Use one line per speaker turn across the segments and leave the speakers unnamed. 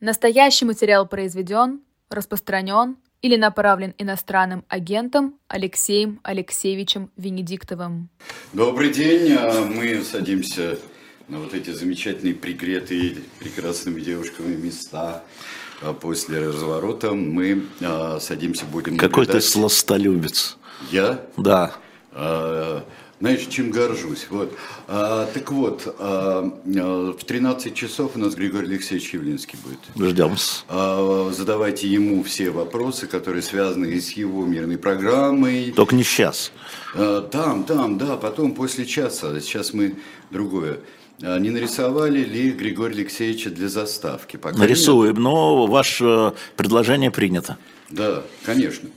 Настоящий материал произведен, распространен или направлен иностранным агентом Алексеем Алексеевичем Венедиктовым.
Добрый день. А, мы садимся на вот эти замечательные пригретые прекрасными девушками места. А после разворота мы а, садимся, будем
Какой наблюдать. ты сластолюбец.
Я?
Да.
Знаешь, чем горжусь. Вот. А, так вот, а, а в 13 часов у нас Григорий Алексеевич Явлинский будет.
Ждем.
А, задавайте ему все вопросы, которые связаны с его мирной программой.
Только не сейчас.
А, там, там, да, потом, после часа. Сейчас мы другое. А не нарисовали ли Григория Алексеевича для заставки?
Пока Нарисуем, нет. но ваше предложение принято.
Да, конечно.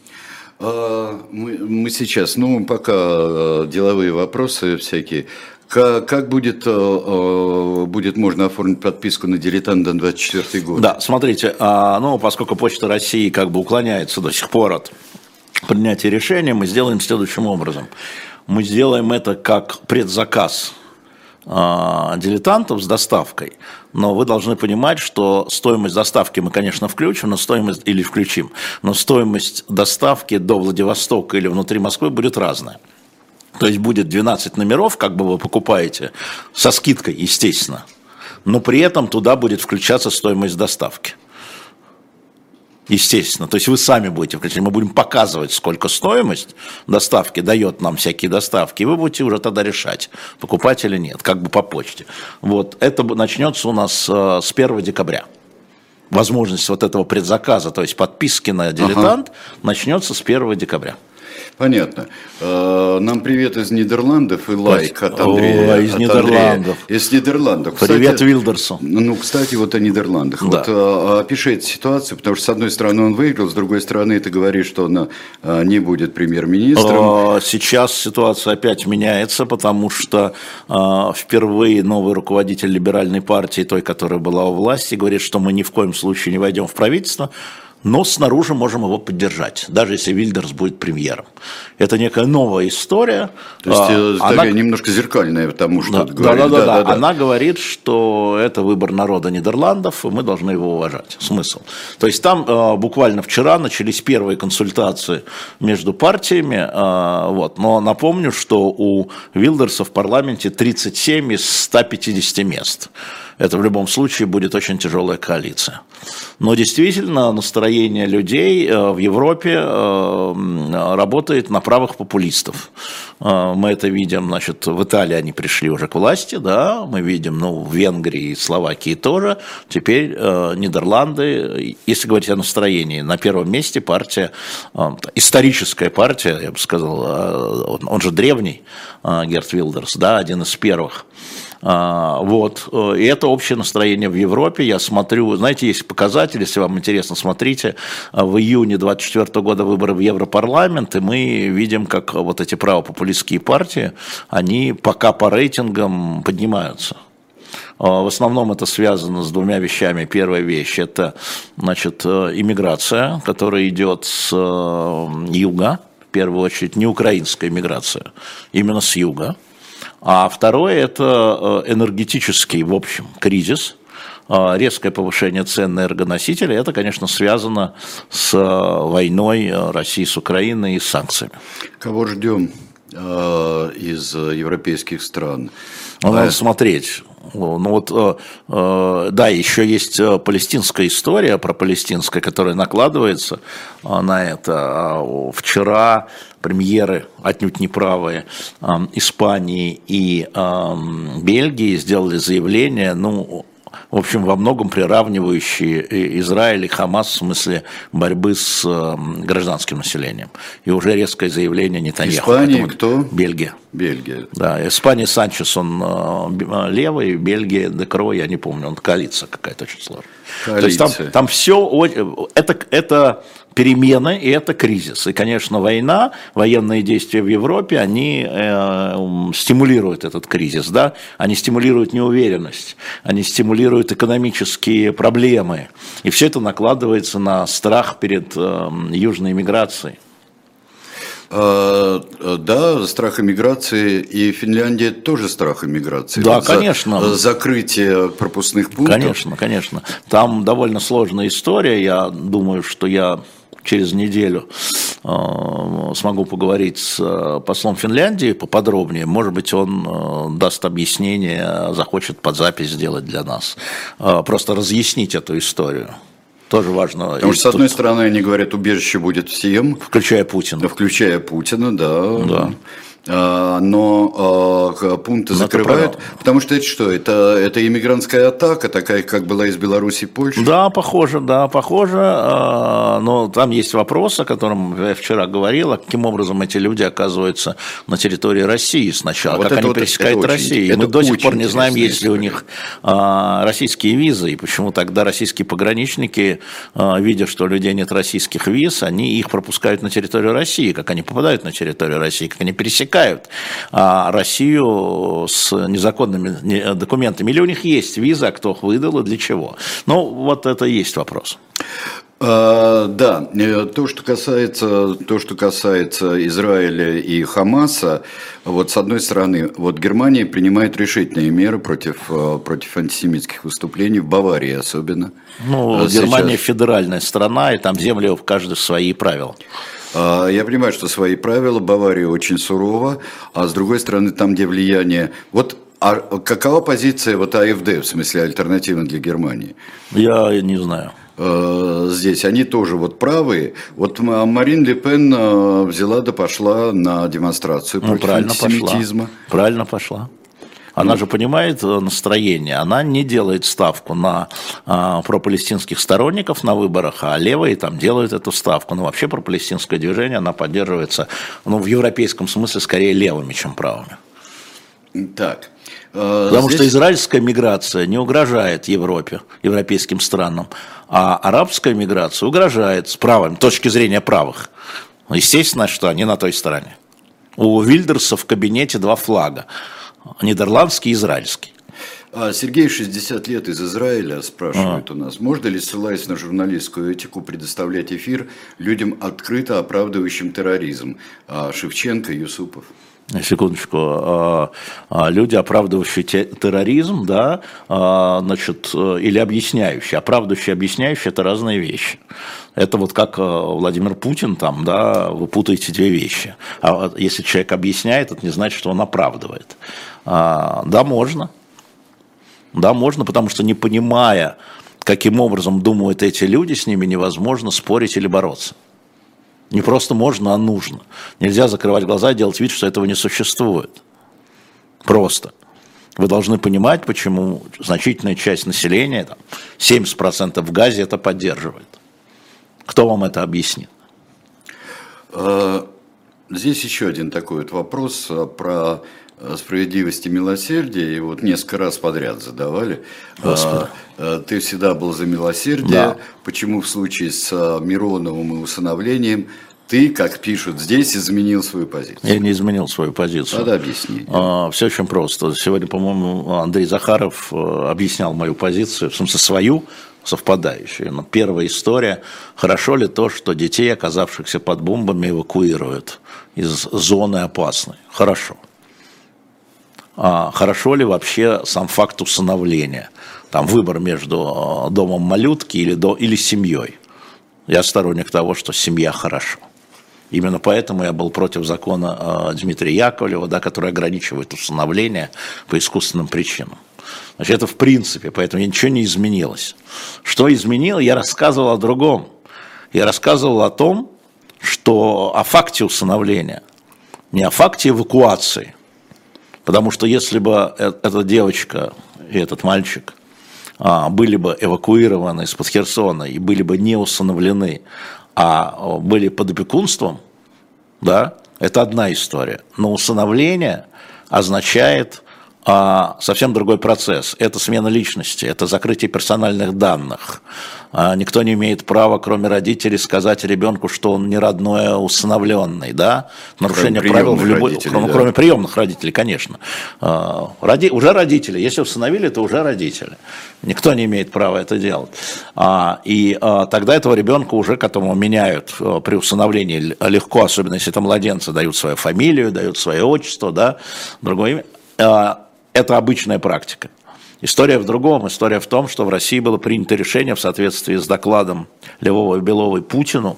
А, мы, мы сейчас, ну, пока э, деловые вопросы всякие. Как, будет, э, э, будет можно оформить подписку на дилетант на 24 год?
Да, смотрите, а, ну, поскольку Почта России как бы уклоняется до сих пор от принятия решения, мы сделаем следующим образом. Мы сделаем это как предзаказ а, дилетантов с доставкой, но вы должны понимать, что стоимость доставки мы, конечно, включим, но стоимость или включим, но стоимость доставки до Владивостока или внутри Москвы будет разная. То есть будет 12 номеров, как бы вы покупаете, со скидкой, естественно, но при этом туда будет включаться стоимость доставки. Естественно. То есть вы сами будете включать. Мы будем показывать, сколько стоимость доставки дает нам всякие доставки. И вы будете уже тогда решать, покупать или нет, как бы по почте. Вот. Это начнется у нас э, с 1 декабря. Возможность вот этого предзаказа, то есть подписки на дилетант, ага. начнется с 1 декабря.
Понятно. Э, нам привет из Нидерландов и лайк от Андрея.
О, из
от
Нидерландов.
Андрея. Из Нидерландов.
Кстати, привет Вилдерсу.
Ну, кстати, вот о Нидерландах. Да. Вот э, опишите ситуацию, потому что с одной стороны он выиграл, с другой стороны ты говоришь, что он э, не будет премьер-министром.
Сейчас ситуация опять меняется, потому что впервые новый руководитель либеральной партии, той, которая была у власти, говорит, что мы ни в коем случае не войдем в правительство, но снаружи можем его поддержать, даже если Вильдерс будет премьером. Это некая новая история.
То есть а, такая она... немножко зеркальная тому, что
да. Да, да, да, да, да. Она говорит, что это выбор народа Нидерландов, и мы должны его уважать. Смысл. То есть там э, буквально вчера начались первые консультации между партиями. Э, вот. Но напомню, что у Вилдерса в парламенте 37 из 150 мест это в любом случае будет очень тяжелая коалиция. Но действительно настроение людей э, в Европе э, работает на правых популистов. Э, мы это видим, значит, в Италии они пришли уже к власти, да, мы видим, ну, в Венгрии и Словакии тоже. Теперь Нидерланды, если говорить о настроении, на первом месте партия, историческая партия, я бы сказал, он же древний, Герт Вилдерс, да, один из первых. А, вот. Э, и это общее настроение в Европе. Я смотрю, знаете, есть показатели, если вам интересно, смотрите. А, в июне 2024 года выборы в Европарламент, и мы видим, как вот эти правопопулистские партии, они пока по рейтингам поднимаются. А, в основном это связано с двумя вещами. Первая вещь – это значит, э, иммиграция, которая идет с э, юга, в первую очередь не украинская иммиграция, именно с юга. А второе – это э, энергетический, в общем, кризис, э, резкое повышение цен на энергоносители, это, конечно, связано с э, войной России с Украиной и с санкциями.
Кого ждем из европейских стран?
Ну, надо смотреть. Ну вот, да, еще есть палестинская история про палестинское, которая накладывается на это. А вчера премьеры, отнюдь неправые, Испании и Бельгии сделали заявление, ну, в общем, во многом приравнивающие Израиль и Хамас в смысле борьбы с гражданским населением. И уже резкое заявление не Нетаньяху.
Испания кто?
Бельгия.
Бельгия.
Да, Испания Санчес, он э, левый, Бельгия Декро, я не помню, он коалиция какая-то очень сложная. Коалиция. То есть там, там все, это, это перемены и это кризис. И, конечно, война, военные действия в Европе, они э, стимулируют этот кризис, да? они стимулируют неуверенность, они стимулируют экономические проблемы. И все это накладывается на страх перед э, южной миграцией.
А, да, страх иммиграции, и Финляндия тоже страх иммиграции.
Да, вот конечно.
За, закрытие пропускных пунктов.
Конечно, конечно. Там довольно сложная история. Я думаю, что я через неделю э, смогу поговорить с э, послом Финляндии поподробнее. Может быть, он э, даст объяснение, захочет под запись сделать для нас. Просто разъяснить эту историю тоже важно.
Потому что, с одной стороны, они говорят, убежище будет всем.
Включая Путина.
Включая Путина, да.
Да.
А, но а, пункты закрывают, потому что это что, это, это иммигрантская атака, такая, как была из Беларуси и Польши?
Да, похоже, да, похоже, а, но там есть вопрос, о котором я вчера говорил, каким образом эти люди оказываются на территории России сначала, вот как они вот пересекают это Россию, очень, мы до сих пор не знаем, есть ли у них российские визы, и почему тогда российские пограничники, видя, что у людей нет российских виз, они их пропускают на территорию России, как они попадают на территорию России, как они пересекают пересекают а, Россию с незаконными документами. Или у них есть виза, кто их выдал и для чего? Ну, вот это и есть вопрос.
А, да, э, то что, касается, то, что касается Израиля и Хамаса, вот с одной стороны, вот Германия принимает решительные меры против, э, против антисемитских выступлений, в Баварии особенно.
Ну, Сейчас... Германия федеральная страна, и там земли в каждой свои правила.
А, я понимаю, что свои правила, Бавария очень сурова, а с другой стороны, там, где влияние... Вот а какова позиция вот АФД, в смысле альтернативы для Германии?
Я не знаю
а, здесь, они тоже вот правые. Вот Марин Ле Пен а, взяла да пошла на демонстрацию ну, против правильно антисемитизма.
Пошла. Правильно пошла. Она же понимает э, настроение, она не делает ставку на а, пропалестинских сторонников на выборах, а левые там делают эту ставку. Ну, вообще пропалестинское движение, она поддерживается, ну, в европейском смысле, скорее левыми, чем правыми.
Так.
Э, Потому здесь... что израильская миграция не угрожает Европе, европейским странам, а арабская миграция угрожает с правым, точки зрения правых. Естественно, что они на той стороне. У Вильдерса в кабинете два флага нидерландский и израильский.
А Сергей, 60 лет из Израиля, спрашивает а. у нас, можно ли, ссылаясь на журналистскую этику, предоставлять эфир людям, открыто оправдывающим терроризм? А Шевченко, Юсупов.
Секундочку. А, а, люди, оправдывающие терроризм, да, значит, э, или объясняющие. Оправдывающие, объясняющие – это разные вещи. Это вот как э, Владимир Путин там, да, вы путаете две вещи. А если человек объясняет, это не значит, что он оправдывает. А, да, можно. Да, можно, потому что не понимая, каким образом думают эти люди, с ними невозможно спорить или бороться. Не просто можно, а нужно. Нельзя закрывать глаза и делать вид, что этого не существует. Просто. Вы должны понимать, почему значительная часть населения, там, 70% в Газе это поддерживает. Кто вам это объяснит?
А, здесь еще один такой вот вопрос а, про а, справедливость и милосердие, и вот несколько раз подряд задавали. Господи. Ты всегда был за милосердие. Да. Почему в случае с Мироновым и усыновлением ты, как пишут здесь, изменил свою позицию?
Я не изменил свою позицию.
Надо объяснить.
А, все очень просто. Сегодня, по-моему, Андрей Захаров объяснял мою позицию, в смысле свою, совпадающие. Но первая история, хорошо ли то, что детей, оказавшихся под бомбами, эвакуируют из зоны опасной? Хорошо. А хорошо ли вообще сам факт усыновления? Там выбор между э, домом малютки или, до, или семьей. Я сторонник того, что семья хорошо. Именно поэтому я был против закона э, Дмитрия Яковлева, да, который ограничивает усыновление по искусственным причинам. Значит, это в принципе, поэтому ничего не изменилось. Что изменило? Я рассказывал о другом. Я рассказывал о том, что о факте усыновления, не о факте эвакуации. Потому что если бы э, эта девочка и этот мальчик а, были бы эвакуированы из-под Херсона и были бы не усыновлены, а были под опекунством, да, это одна история. Но усыновление означает а совсем другой процесс. Это смена личности, это закрытие персональных данных. А никто не имеет права, кроме родителей, сказать ребенку, что он не родной, а усыновленный. Да? Нарушение кроме правил в любой... Кроме, да. кроме приемных родителей, конечно. А, роди... Уже родители. Если усыновили, то уже родители. Никто не имеет права это делать. А, и тогда этого ребенка уже, которому меняют при усыновлении легко, особенно если это младенцы, дают свою фамилию, дают свое отчество, да, другое имя. Это обычная практика. История в другом. История в том, что в России было принято решение в соответствии с докладом Львова и Беловой Путину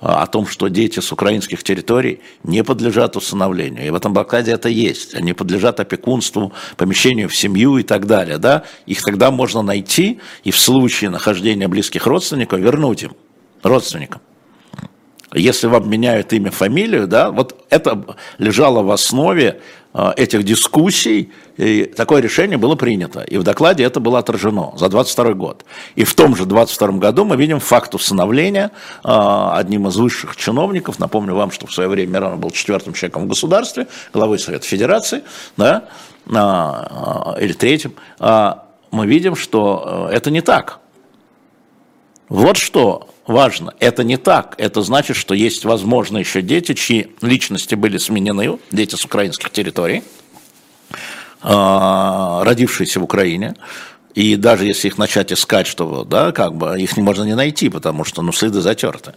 а, о том, что дети с украинских территорий не подлежат усыновлению. И в этом докладе это есть. Они подлежат опекунству, помещению в семью и так далее. Да? Их тогда можно найти и в случае нахождения близких родственников вернуть им, родственникам если вам меняют имя, фамилию, да, вот это лежало в основе э, этих дискуссий, и такое решение было принято. И в докладе это было отражено за 22 год. И в том же 22 году мы видим факт усыновления э, одним из высших чиновников, напомню вам, что в свое время Миронов был четвертым человеком в государстве, главой Совета Федерации, да, э, или третьим, мы видим, что это не так. Вот что важно. Это не так. Это значит, что есть, возможно, еще дети, чьи личности были сменены, дети с украинских территорий, а, родившиеся в Украине. И даже если их начать искать, что да, как бы их не можно не найти, потому что ну, следы затерты.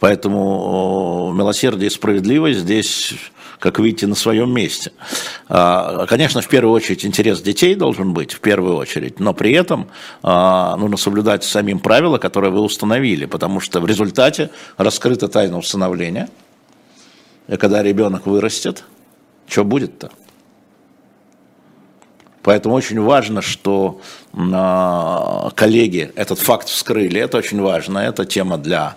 Поэтому милосердие и справедливость здесь как видите, на своем месте. А, конечно, в первую очередь интерес детей должен быть, в первую очередь, но при этом а, нужно соблюдать самим правила, которые вы установили, потому что в результате раскрыта тайна усыновления, и когда ребенок вырастет, что будет-то? Поэтому очень важно, что э, коллеги этот факт вскрыли. Это очень важно. Это тема для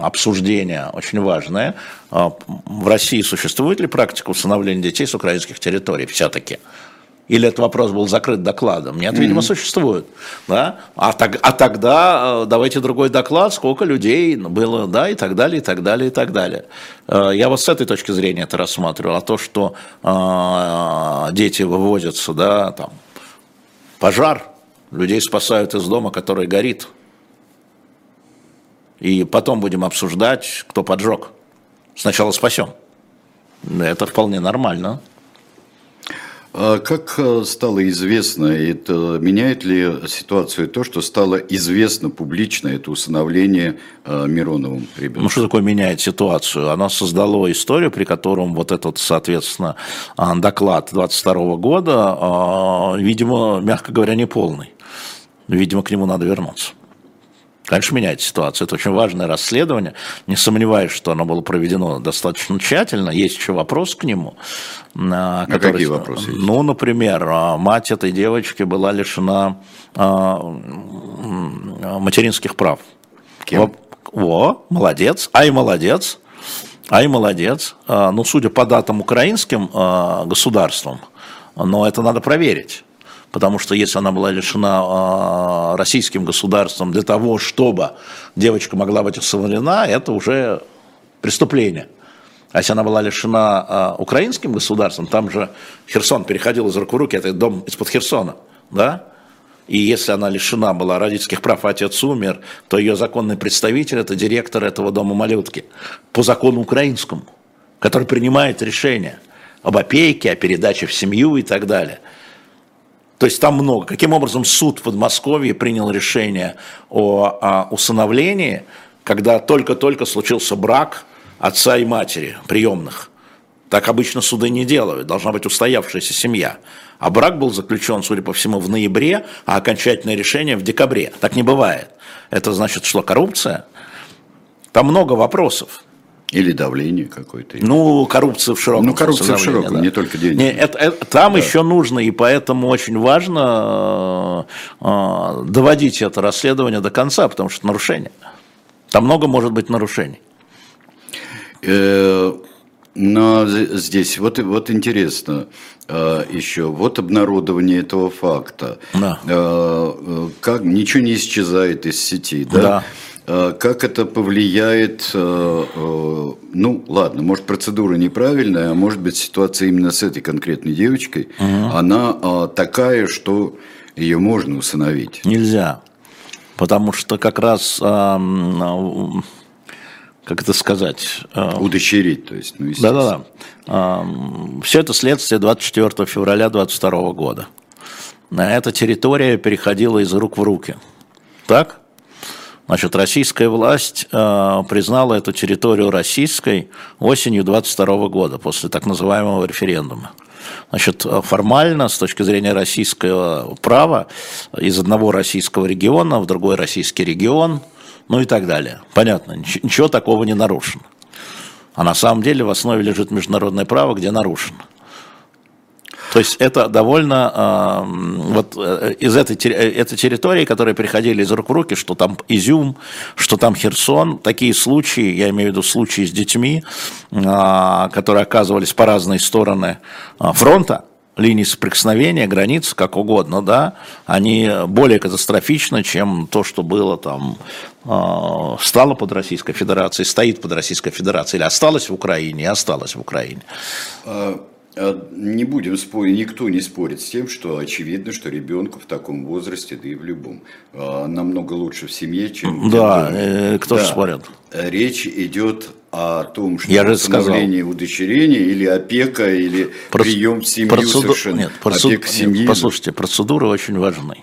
обсуждение очень важное. А, в России существует ли практика усыновления детей с украинских территорий все-таки? Или этот вопрос был закрыт докладом? Нет, видимо, mm-hmm. существует. Да? А, так, а тогда э, давайте другой доклад, сколько людей было, да, и так далее, и так далее, и так далее. Э, я вот с этой точки зрения это рассматривал. А то, что э, дети вывозятся, да, там, пожар, людей спасают из дома, который горит – и потом будем обсуждать, кто поджег. Сначала спасем. Это вполне нормально.
А как э, стало известно, это меняет ли ситуацию то, что стало известно публично, это усыновление э, Мироновым ребенком?
Ну, что такое меняет ситуацию? Оно создало историю, при котором вот этот, соответственно, а, доклад 22 года, а, видимо, мягко говоря, не полный. Видимо, к нему надо вернуться. Конечно, меняет ситуацию. Это очень важное расследование. Не сомневаюсь, что оно было проведено достаточно тщательно. Есть еще вопрос к нему.
А который, какие вопросы есть?
Ну, например, а, мать этой девочки была лишена а, материнских прав.
Кем?
О, о, молодец, ай, молодец. Ай, молодец. А, ну, судя по датам украинским государством, но это надо проверить потому что если она была лишена э, российским государством для того, чтобы девочка могла быть усыновлена, это уже преступление. А если она была лишена э, украинским государством, там же Херсон переходил из рук в руки, это дом из-под Херсона, да? И если она лишена была родительских прав, а отец умер, то ее законный представитель – это директор этого дома малютки по закону украинскому, который принимает решение об опеке, о передаче в семью и так далее – то есть там много. Каким образом суд в Подмосковье принял решение о, о усыновлении, когда только-только случился брак отца и матери, приемных. Так обычно суды не делают, должна быть устоявшаяся семья. А брак был заключен, судя по всему, в ноябре, а окончательное решение в декабре. Так не бывает. Это значит, что коррупция? Там много вопросов.
Или давление какое-то.
Ну, коррупция в широком.
Ну, коррупция в широком, да. не только деньги. Не,
это, это, там да. еще нужно, и поэтому очень важно э, э, доводить это расследование до конца, потому что нарушение. Там много может быть нарушений.
Э, но здесь вот, вот интересно э, еще, вот обнародование этого факта. Да. Э, как ничего не исчезает из сети, да? Да э, как это повлияет, э, ну ладно, может процедура неправильная, а может быть ситуация именно с этой конкретной девочкой, угу. она такая, что ее можно усыновить?
Нельзя, потому что как раз как это сказать?
Удочерить, то есть.
Ну, Да-да-да. Все это следствие 24 февраля 2022 года. Эта территория переходила из рук в руки. Так? Значит, российская власть э, признала эту территорию российской осенью 22 года, после так называемого референдума. Значит, формально, с точки зрения российского права, из одного российского региона в другой российский регион – ну и так далее. Понятно, ничего такого не нарушено. А на самом деле в основе лежит международное право, где нарушено. То есть это довольно э, вот из этой, э, этой территории, которые переходили из рук в руки, что там Изюм, что там Херсон, такие случаи, я имею в виду случаи с детьми, э, которые оказывались по разные стороны фронта, линии соприкосновения, границ, как угодно, да, они более катастрофичны, чем то, что было там, э, стало под Российской Федерацией, стоит под Российской Федерацией, или осталось в Украине, и осталось в Украине.
А, а не будем спорить, никто не спорит с тем, что очевидно, что ребенку в таком возрасте, да и в любом, намного лучше в семье, чем...
Да, э, кто да. же спорит?
Речь идет о том, что Я же установление сказал. удочерения или опека, или Проц... прием в семью Процеду... совершенно. Нет,
процед... опека семьи. Нет, послушайте, процедуры очень важны.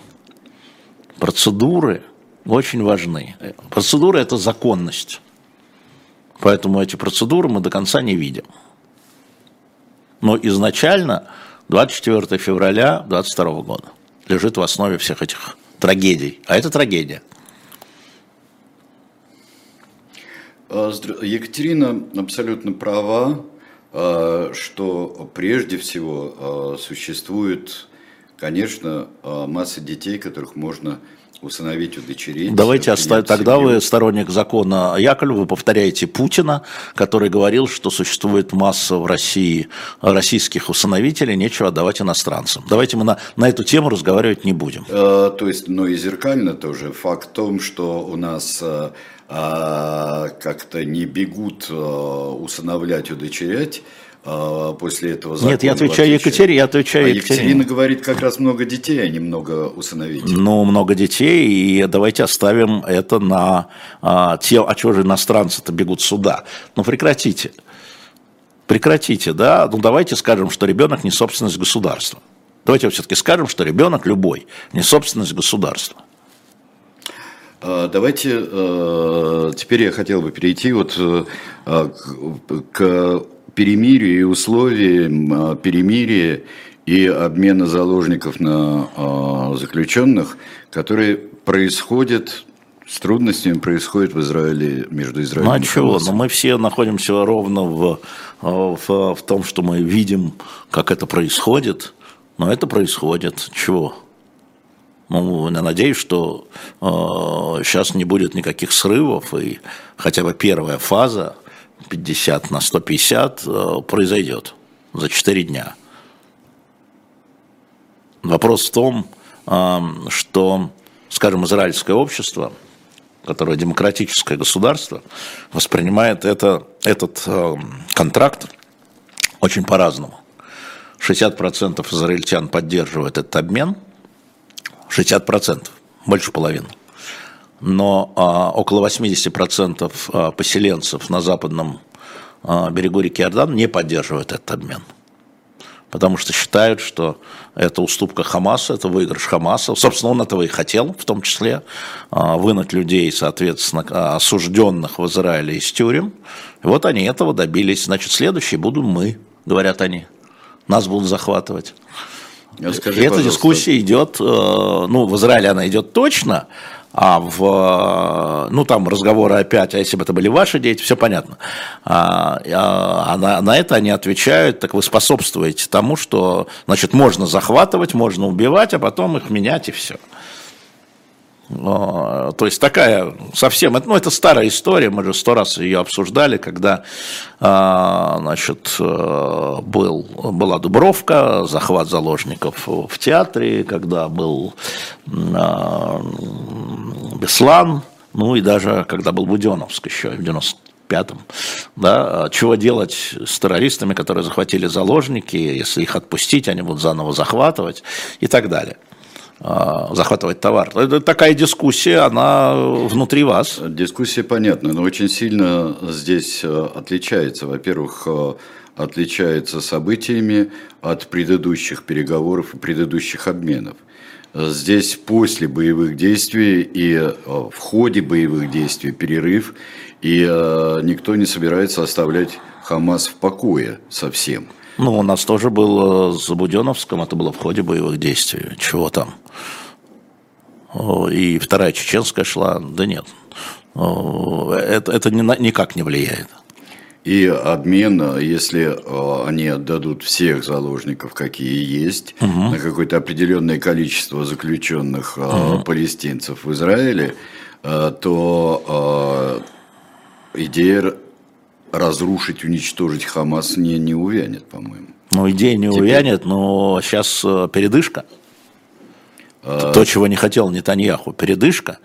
Процедуры очень важны. Процедура – это законность. Поэтому эти процедуры мы до конца не видим. Но изначально 24 февраля 2022 года лежит в основе всех этих трагедий. А это трагедия –
А, Екатерина абсолютно права, а, что прежде всего а, существует, конечно, масса детей, которых можно усыновить, удочерить.
Давайте оставим. Тогда вы сторонник закона Яковлева, вы повторяете Путина, который говорил, что существует масса в России российских усыновителей, нечего отдавать иностранцам. Давайте мы на, на эту тему разговаривать не будем.
Э, то есть, ну и зеркально тоже. Факт в том, что у нас а, как-то не бегут а, усыновлять, удочерять после этого
закона. Нет, я отвечаю Екатерине, я отвечаю
а Екатерине. Екатерина говорит как раз много детей, а не много усыновить.
Ну, много детей, и давайте оставим это на а, те, а чего же иностранцы-то бегут сюда? Ну, прекратите. Прекратите, да? Ну, давайте скажем, что ребенок не собственность государства. Давайте все-таки скажем, что ребенок любой не собственность государства.
А, давайте э, теперь я хотел бы перейти вот к перемирию и условиям а, перемирия и обмена заложников на а, заключенных, которые происходят с трудностями происходит в Израиле, между Израилем
ну, а и чего? Ну, мы все находимся ровно в, в, в том, что мы видим, как это происходит, но это происходит. Чего? Ну, я надеюсь, что э, сейчас не будет никаких срывов, и хотя бы первая фаза 50 на 150 э, произойдет за 4 дня. Вопрос в том, что, скажем, израильское общество, которое демократическое государство, воспринимает это, этот контракт очень по-разному. 60% израильтян поддерживают этот обмен – 60%, больше половины. Но а, около 80% а, поселенцев на западном а, берегу реки Иордан не поддерживают этот обмен. Потому что считают, что это уступка Хамаса, это выигрыш Хамаса. Собственно, он этого и хотел, в том числе, вынуть людей, соответственно, осужденных в Израиле из тюрем. И вот они этого добились. Значит, следующие будем мы, говорят они. Нас будут захватывать. Скажи, Эта дискуссия идет, э, ну, в Израиле она идет точно, а в, ну, там разговоры опять, а если бы это были ваши дети, все понятно. А, а на, на это они отвечают, так вы способствуете тому, что, значит, можно захватывать, можно убивать, а потом их менять и все. То есть такая совсем, ну это старая история, мы же сто раз ее обсуждали, когда а, значит, э, был, была Дубровка, захват заложников в театре, когда был а, Беслан, ну и даже когда был Буденовск еще в 95-м, да, чего делать с террористами, которые захватили заложники, если их отпустить, они будут заново захватывать и так далее а, захватывать товар. Это такая дискуссия, она внутри вас.
Дискуссия понятна, но очень сильно здесь э, отличается. Во-первых, э, отличается событиями от предыдущих переговоров и предыдущих обменов. Здесь после боевых действий и э, в ходе боевых действий перерыв, и э, никто не собирается оставлять Хамас в покое совсем.
Ну, у нас тоже был с Буденовском, это было в ходе боевых действий. Чего там? И вторая чеченская шла, да нет. Это, это никак не влияет.
И обмен, если э, они отдадут всех заложников, какие есть, угу. на какое-то определенное количество заключенных угу. палестинцев в Израиле, э, то идея разрушить, уничтожить Хамас не, не увянет, по-моему.
Ну, идея не Теперь... увянет, но сейчас передышка. То, чего не хотел Нетаньяху, передышка.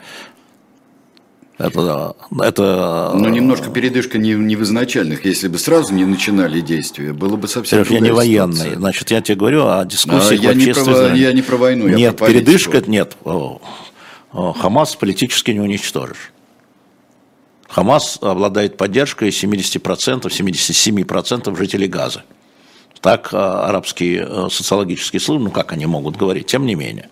Это, это... Ну, немножко передышка не, не в изначальных. Если бы сразу не начинали действия, было бы совсем
Сереж, я не военный. Ситуация. Значит, я тебе говорю о дискуссии
а, я, не про, я не про войну,
я
Нет,
про передышка нет. Хамас политически не уничтожишь. Хамас обладает поддержкой 70%, 77% жителей Газа. Так а, арабские э, социологические службы, ну как они могут говорить, тем не менее.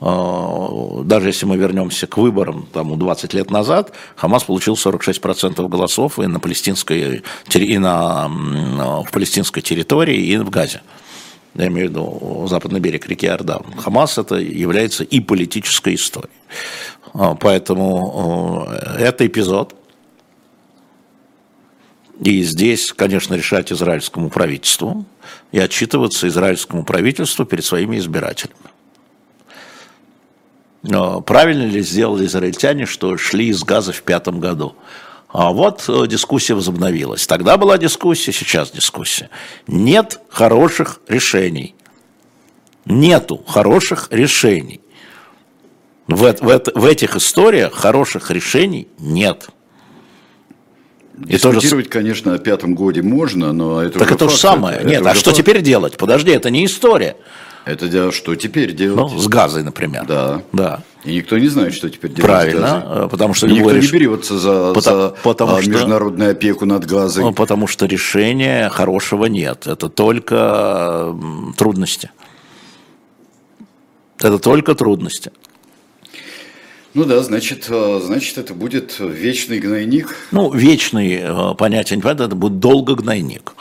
А, даже если мы вернемся к выборам там, 20 лет назад, Хамас получил 46% голосов и на палестинской, и на, в палестинской территории, и в Газе. Я имею в виду западный берег реки Ордан. Хамас это является и политической историей. А, поэтому это эпизод. И здесь, конечно, решать израильскому правительству и отчитываться израильскому правительству перед своими избирателями. Правильно ли сделали израильтяне, что шли из газа в пятом году? А вот э, дискуссия возобновилась. Тогда была дискуссия, сейчас дискуссия. Нет хороших решений. Нету хороших решений. В, в, в этих историях хороших решений нет.
Дискутировать, же... конечно, о пятом годе можно, но это
Так это
факт,
же самое.
Это,
Нет, а что теперь делать? Подожди, это не история.
Это да, что теперь делать?
Ну, с газой, например.
Да.
Да.
И никто не знает, что теперь делать
Правильно, э, потому что...
И никто реш... не берется за, потому, за потому что... международную опеку над газой.
Ну, потому что решения хорошего нет. Это только трудности. Это только трудности.
Ну да, значит, э, значит, это будет вечный гнойник.
Ну, вечный, э, понятие не понятно, это будет долго гнойник.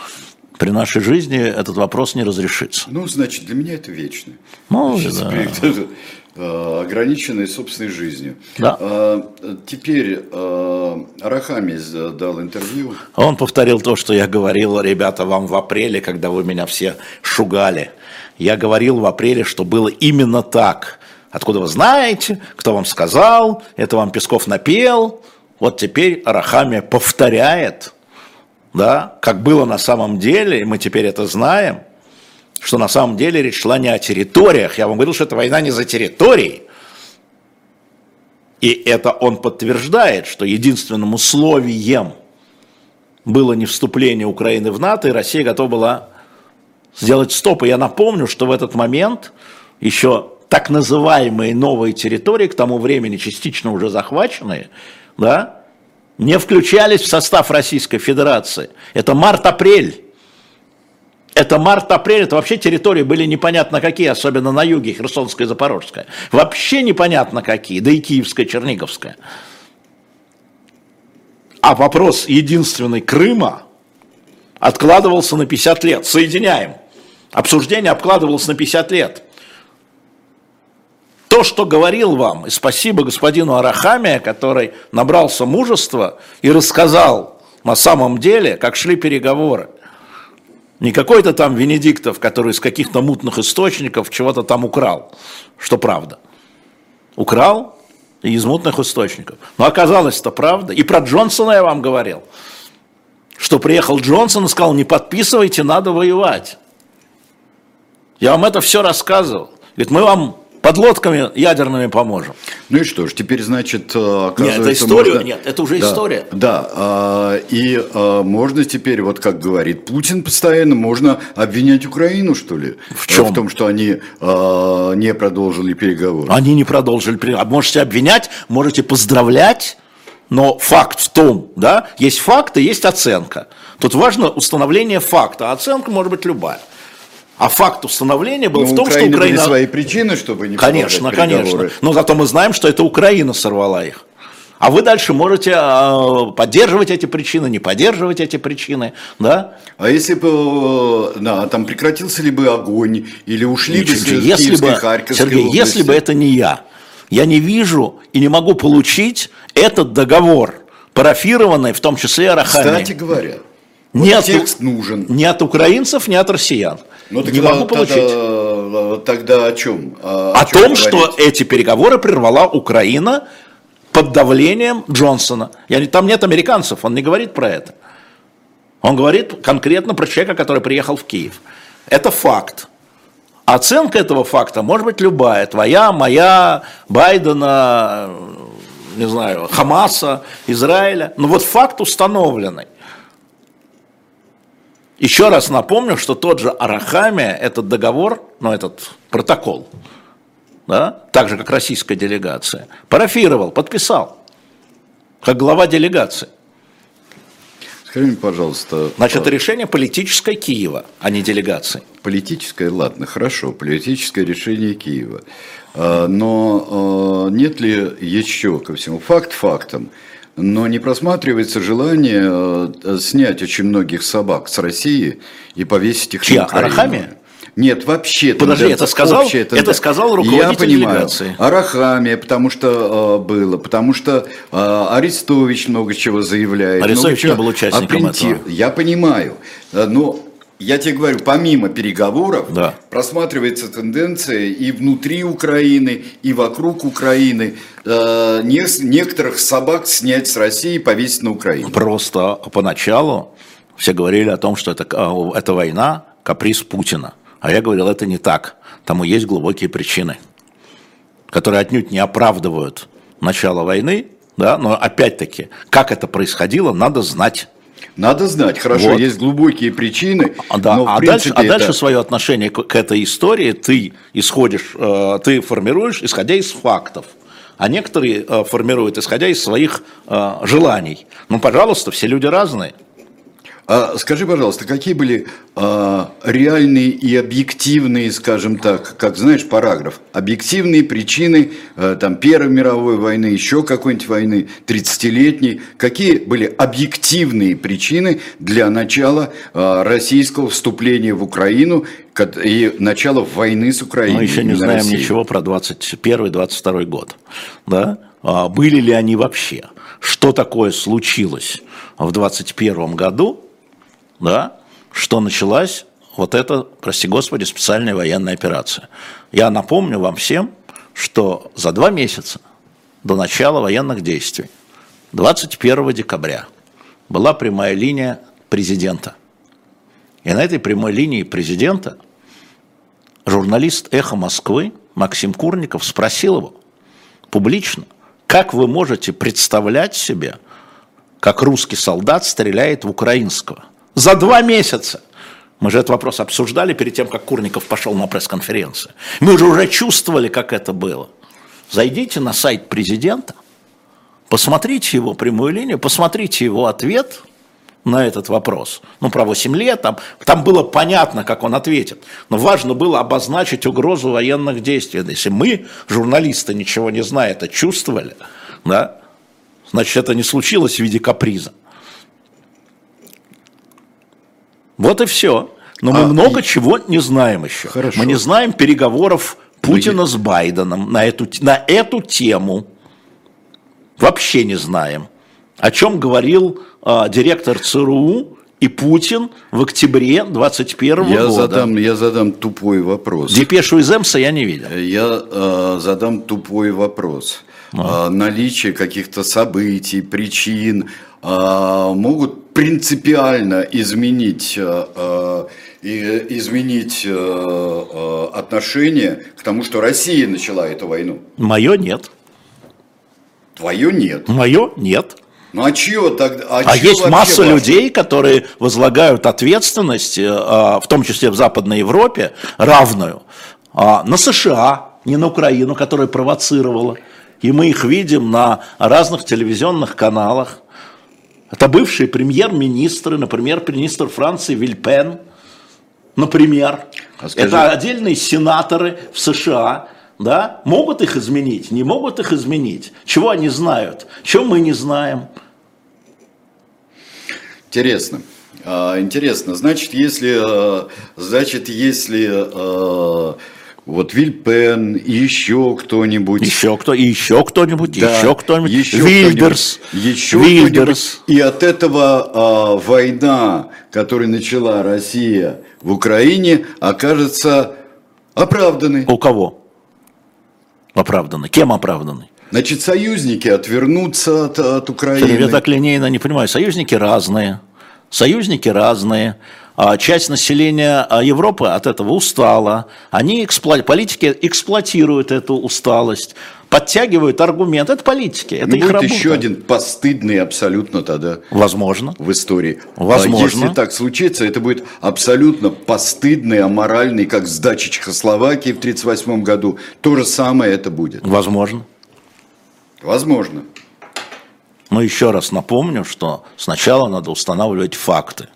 При нашей жизни этот вопрос не разрешится.
Ну, значит, для меня это вечно.
Ну, да.
Э, ограниченной собственной жизнью.
Да.
Теперь Арахами дал интервью.
Он повторил то, что я говорил, ребята, вам в апреле, когда вы меня все шугали. Я говорил в апреле, что было именно так – Откуда вы знаете? Кто вам сказал? Это вам Песков напел. Вот теперь Арахамия повторяет, да, как было на самом деле, и мы теперь это знаем, что на самом деле речь шла не о территориях. Я вам говорил, что это война не за территории. И это он подтверждает, что единственным условием было не вступление Украины в НАТО, и Россия готова была сделать стоп. И я напомню, что в этот момент еще так называемые новые территории, к тому времени частично уже захваченные, да, не включались в состав Российской Федерации. Это март-апрель. Это март-апрель, это вообще территории были непонятно какие, особенно на юге, Херсонская и Запорожская. Вообще непонятно какие, да и Киевская, Черниговская. А вопрос единственный Крыма откладывался на 50 лет. Соединяем. Обсуждение откладывалось на 50 лет то, что говорил вам, и спасибо господину Арахаме, который набрался мужества и рассказал на самом деле, как шли переговоры. Не какой-то там Венедиктов, который из каких-то мутных источников чего-то там украл, что правда. Украл из мутных источников. Но оказалось это правда. И про Джонсона я вам говорил, что приехал Джонсон и сказал, не подписывайте, надо воевать. Я вам это все рассказывал. Говорит, мы вам Под лодками ядерными поможем.
Ну и что ж, теперь, значит, э,
Нет,
оказывается...
это история,
можно-
нет, это уже
Да,
история.
Да, а, и а, можно теперь, вот как говорит Путин постоянно, можно обвинять Украину, что ли?
В чем?
В том, что они не продолжили переговоры.
Они не продолжили. при- а Можете обвинять, можете поздравлять, но факт в том, да, есть факт и есть оценка. Тут важно установление факта, а оценка может быть любая. А факт установления был
Но
в
у
том, что
Украины были
Украина...
свои причины, чтобы не
Конечно, конечно. Но зато мы знаем, что это Украина сорвала их. А вы дальше можете э, поддерживать эти причины, не поддерживать эти причины, да?
А если бы, э, да, там прекратился ли бы огонь, или ушли бы с
Ничего, если бы,
Харьковской
Сергей,
области?
если бы это не я, я не вижу и не могу получить этот договор, парафированный, в том числе Арахами.
Кстати говоря, вот
не, от,
текст нужен.
не от украинцев, не от россиян.
Ну,
не
тогда,
могу получить.
Тогда, тогда о чем? О,
о
чем
том, что
говорить?
эти переговоры прервала Украина под давлением Джонсона. Я, там нет американцев, он не говорит про это. Он говорит конкретно про человека, который приехал в Киев. Это факт. Оценка этого факта может быть любая. Твоя, моя, Байдена, э, не знаю, Хамаса, Израиля. Но вот факт установленный. Еще раз напомню, что тот же Арахамия, этот договор, ну этот протокол, да, так же как российская делегация, парафировал, подписал, как глава делегации.
Скажи мне, пожалуйста,
Значит,
э,
решение политическое Киева, а не делегации.
политическое, ладно, хорошо, политическое решение Киева. А, Но э, нет ли еще ко всему, факт фактом, но не просматривается желание э, снять очень многих собак с России и повесить их
Чья,
на Украину?
Арахамия?
Нет, вообще.
Подожди, это сказал-
общая
это
тенденция.
сказал
Я
руководитель
понимаю.
делегации.
Арахамия, потому что э, было, потому что э, Арестович много чего заявляет. много
Арестович
чего
не был участником этого.
Я понимаю, но я тебе говорю, помимо переговоров
Да.
просматривается тенденция и внутри Украины, и вокруг Украины э, не- некоторых собак снять с России и повесить на Украину.
Просто поначалу все говорили о том, что это, а, это война, каприз Путина. А я говорил, это не так. Тому есть глубокие причины, которые отнюдь не оправдывают начало войны. Да? Но опять-таки, как это происходило, надо знать.
Надо знать, хорошо,
Вот.
есть глубокие причины,
А, да,
но в
а, дальше,
принципе
а
это-
дальше свое отношение к, к этой истории ты исходишь, э, ты формируешь, исходя из фактов. А некоторые э, формируют, исходя из своих э, желаний. Ну, пожалуйста, все люди разные.
А скажи, пожалуйста, какие были а, реальные и объективные, скажем так, как знаешь, параграф, объективные причины а, там Первой мировой войны, еще какой-нибудь войны, 30-летней, какие были объективные причины для начала а, российского вступления в Украину и начала войны с Украиной?
Мы еще не знаем
России?
ничего про 21-22 год. Да? А были ли они вообще? Что такое случилось в 21 году, да? что началась вот эта, прости господи, специальная военная операция. Я напомню вам всем, что за два месяца до начала военных действий, 21 декабря, была прямая линия президента. И на этой прямой линии президента журналист «Эхо Москвы» Максим Курников спросил его публично, как вы можете представлять себе, как русский солдат стреляет в украинского? За два месяца. Мы же этот вопрос обсуждали перед тем, как Курников пошел на пресс-конференцию. Мы же уже чувствовали, как это было. Зайдите на сайт президента, посмотрите его прямую линию, посмотрите его ответ на этот вопрос. Ну, про 8 лет, там, там было понятно, как он ответит. Но важно было обозначить угрозу военных действий. Если мы, журналисты, ничего не зная, это чувствовали, да, значит, это не случилось в виде каприза. Вот и все. Но мы
А,
много чего не знаем еще.
Хорошо.
Мы не знаем переговоров Путина с Байденом на эту, на эту тему. Вообще не знаем. О чем говорил а, директор ЦРУ и Путин в октябре 21
Я
года.
задам, я задам тупой вопрос.
Депешу из Эмса я не видел.
Я э, задам тупой вопрос. Э, наличие каких-то событий, причин э, могут принципиально изменить и изменить отношение к тому, что Россия начала эту войну?
Мое нет.
Твое нет.
Мое нет.
Ну а чье тогда?
А, а есть масса важно? людей, которые возлагают ответственность, э, в том числе в Западной Европе, равную на США, не на Украину, которая провоцировала. И мы их видим на разных телевизионных каналах. Это бывшие премьер-министры, например, министр Франции Вильпен, например. А скажи... Это отдельные сенаторы в США, да, могут их изменить, не могут их изменить. Чего они знают, чего мы не знаем.
Интересно. А, интересно. Значит, если, э, значит, если э, вот Вильпен, еще кто-нибудь.
Еще кто, еще кто-нибудь, да, еще кто-нибудь.
Еще Вильдерс. Еще Вильдерс. И от этого а, война, которую начала Россия в Украине, окажется оправданной.
У кого? Оправданной. Кем оправданной?
Значит, союзники отвернутся от, от Украины.
Я так линейно не понимаю. Союзники разные. Союзники разные. А часть населения а, Европы от этого устала. Они, экспло... политики эксплуатируют эту усталость, подтягивают аргумент. Это политики, это
ну,
их
будет
работа.
еще один постыдный абсолютно тогда.
Возможно.
В истории.
Возможно.
А если так случится, это будет абсолютно постыдный, аморальный, как сдача Чехословакии в 1938 году. То же самое это будет.
Возможно.
Возможно.
Но еще раз напомню, что сначала надо устанавливать факты.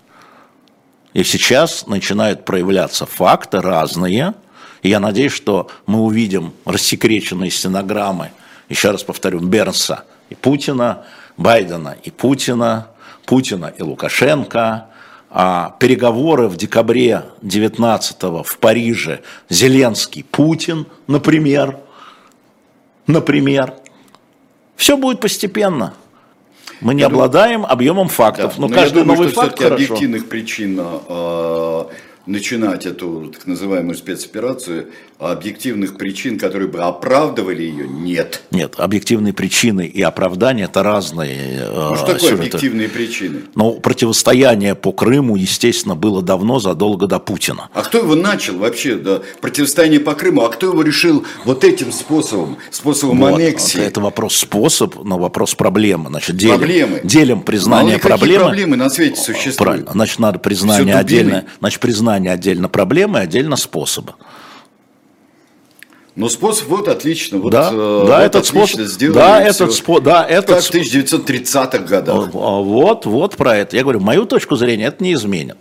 И сейчас начинают проявляться факты разные. И я надеюсь, что мы увидим рассекреченные стенограммы, еще раз повторю, Бернса и Путина, Байдена и Путина, Путина и Лукашенко, а переговоры в декабре 19 в Париже Зеленский, Путин, например, например. Все будет постепенно. Мы не я обладаем думаю, объемом фактов. Да,
но, но каждый я думаю, новый что факт все-таки объективных причин э, начинать эту так называемую спецоперацию, а объективных причин, которые бы оправдывали ее, нет.
Нет, объективные причины и оправдания это разные.
Э, ну что такое сюжеты. объективные причины?
Ну, противостояние по Крыму, естественно, было давно, задолго до Путина.
А кто его начал вообще, да, противостояние по Крыму, а кто его решил вот этим способом, способом вот, аннексии?
Это вопрос способ, но вопрос проблемы. Значит, делим,
проблемы.
делим признание
Мало
проблемы.
проблемы на свете существуют?
Правильно, значит, надо признание отдельно, значит, признание знания отдельно проблемы, отдельно способа.
Ну, способ вот отлично. Вот,
да,
э,
да,
вот
этот способ, да, этот способ, да, этот
как в 1930-х годах.
Вот, вот про это. Я говорю, мою точку зрения это не изменит.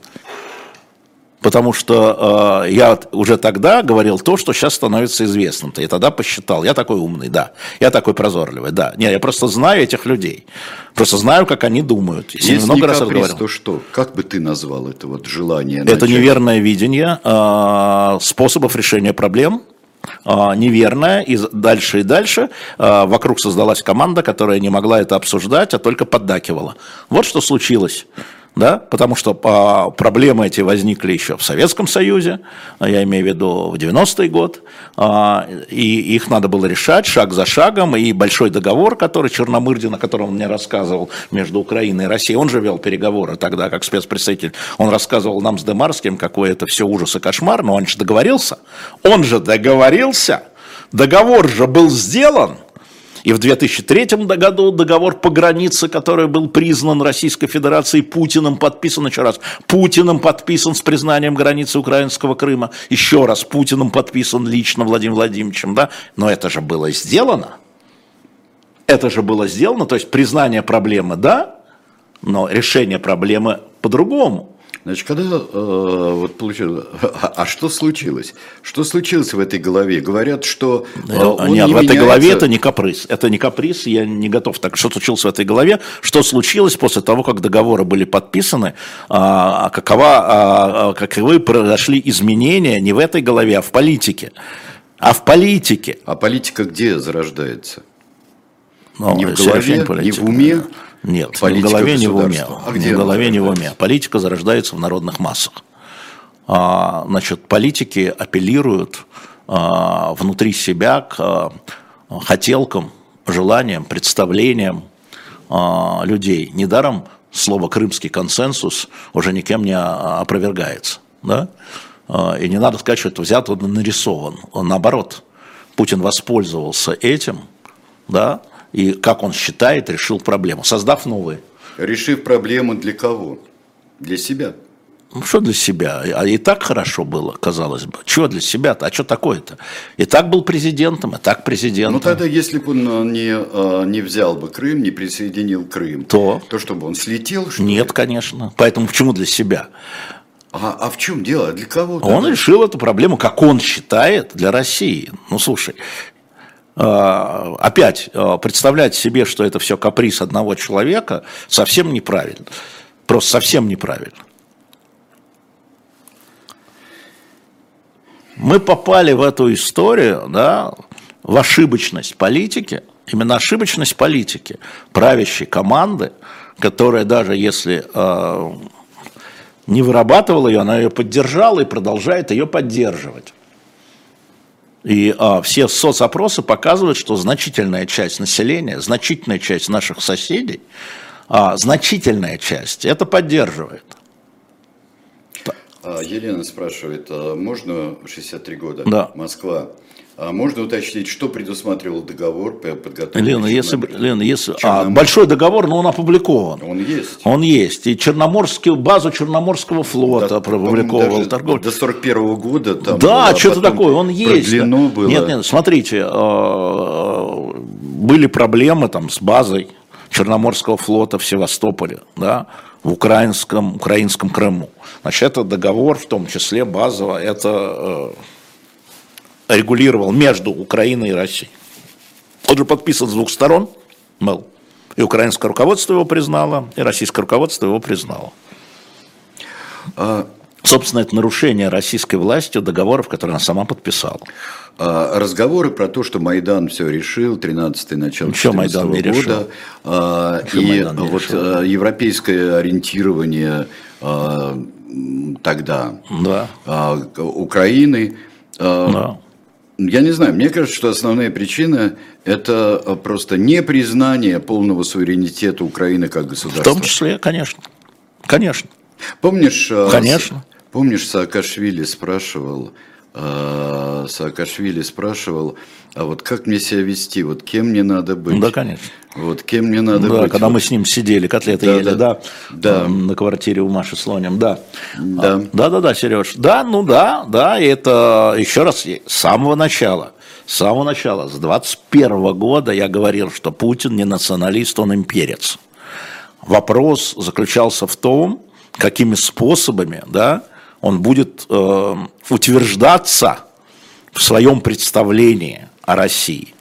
Потому что э, я уже тогда говорил то, что сейчас становится известным. -то. И тогда посчитал, я такой умный, да. Я такой прозорливый, да. Не, я просто знаю этих людей. Просто знаю, как они думают.
Если много не раз каприз, то что? Как бы ты назвал это вот желание?
Это начать? неверное видение э, способов решения проблем, э, неверное, и дальше и дальше э, вокруг создалась команда, которая не могла это обсуждать, а только поддакивала. Вот что случилось да, потому что а, проблемы эти возникли еще в Советском Союзе, а, я имею в виду в 90-й год, а, и их надо было решать шаг за шагом, и большой договор, который Черномырдин, о котором он мне рассказывал, между Украиной и Россией, он же вел переговоры тогда, как спецпредставитель, он рассказывал нам с Демарским, какой это все ужас и кошмар, но он же договорился, он же договорился, договор же был сделан, и в 2003 году договор по границе, который был признан Российской Федерацией Путиным, подписан еще раз, Путиным подписан с признанием границы украинского Крыма, еще раз Путиным подписан лично Владимиром Владимировичем, да, но это же было сделано. Это же было сделано, то есть признание проблемы, да, но решение проблемы по-другому.
Значит, когда э, вот получилось, а, а что случилось? Что случилось в этой голове? Говорят, что
э, он Нет, не в этой меняется... голове это не каприз. Это не каприз, я не готов. Так что случилось в этой голове? Что случилось после того, как договоры были подписаны? А, какова, а, а, каковы произошли изменения не в этой голове, а в политике? А в политике.
А политика где зарождается?
Ну, не в голове, не в уме? Нет, ни в голове, ни в уме. А ни в голове, ни в уме. Политика зарождается в народных массах. А, значит, политики апеллируют а, внутри себя к а, хотелкам, желаниям, представлениям людей. Недаром слово «крымский консенсус» уже никем не опровергается. да, а, и не надо сказать, что это взят, он нарисован. Наоборот, Путин воспользовался этим, да, и, как он считает, решил проблему, создав новые.
Решив проблему для кого? Для себя.
Ну, что для себя? А и так хорошо было, казалось бы. Чего для себя-то? А что такое-то? И так был президентом, и так президентом.
Ну тогда, если бы он не, а, не взял бы Крым, не присоединил Крым,
то,
то чтобы он слетел? Что
Нет, ли? конечно. Поэтому почему для себя?
А, а в чем дело? Для кого?
Он решил эту проблему, как он считает, для России. Ну, слушай, опять а, представлять себе, что это все каприз одного человека, совсем неправильно. Просто совсем неправильно. мы попали в эту историю, да, в ошибочность политики, именно ошибочность политики, правящей команды, которая даже если э, не вырабатывала ее, она ее поддержала и продолжает ее поддерживать. И а, все соцопросы показывают, что значительная часть населения, значительная часть наших соседей, а, значительная часть это поддерживает.
А, Елена спрашивает, а можно 63 года,
да.
Москва, а можно уточнить, что предусматривал договор по подготовке?
Лена, если, Лена, если а, большой договор, но он опубликован.
Он есть.
Он есть. И Черноморский, базу Черноморского флота да, опубликовал.
Торговля. До 41 года там
Да, было, что-то такое, он есть.
Было.
Нет, нет, смотрите, были проблемы там с базой Черноморского флота в Севастополе, да, в украинском, украинском Крыму. Значит, этот договор, в том числе базово, это э, регулировал между Украиной и Россией. Он же подписан с двух сторон был. И украинское руководство его признало, и российское руководство его признало. А Собственно, это нарушение российской властью договоров, которые она сама подписала.
А, разговоры про то, что Майдан все решил, 13-й начало
Ничего Майдан не года, решил.
А, и Майдан не вот решил. Европейское ориентирование тогда
да.
Украины. Да. Я не знаю, мне кажется, что основная причина – это просто непризнание полного суверенитета Украины как государства.
В том числе, конечно. Конечно.
Помнишь,
Конечно.
Помнишь, Саакашвили спрашивал, э, Саакашвили спрашивал, а вот как мне себя вести, вот кем мне надо быть?
Да, конечно.
Вот кем мне надо да, быть?
когда
вот.
мы с ним сидели, котлеты да, ели, да, да, да. На квартире у Маши Слонем, да.
Да. А,
да, да, да, Сереж. Да, ну да, да, и это еще раз, с самого начала, с самого начала, с 21 года я говорил, что Путин не националист, он имперец. Вопрос заключался в том, какими способами, да, он будет э, утверждаться в своем представлении о России.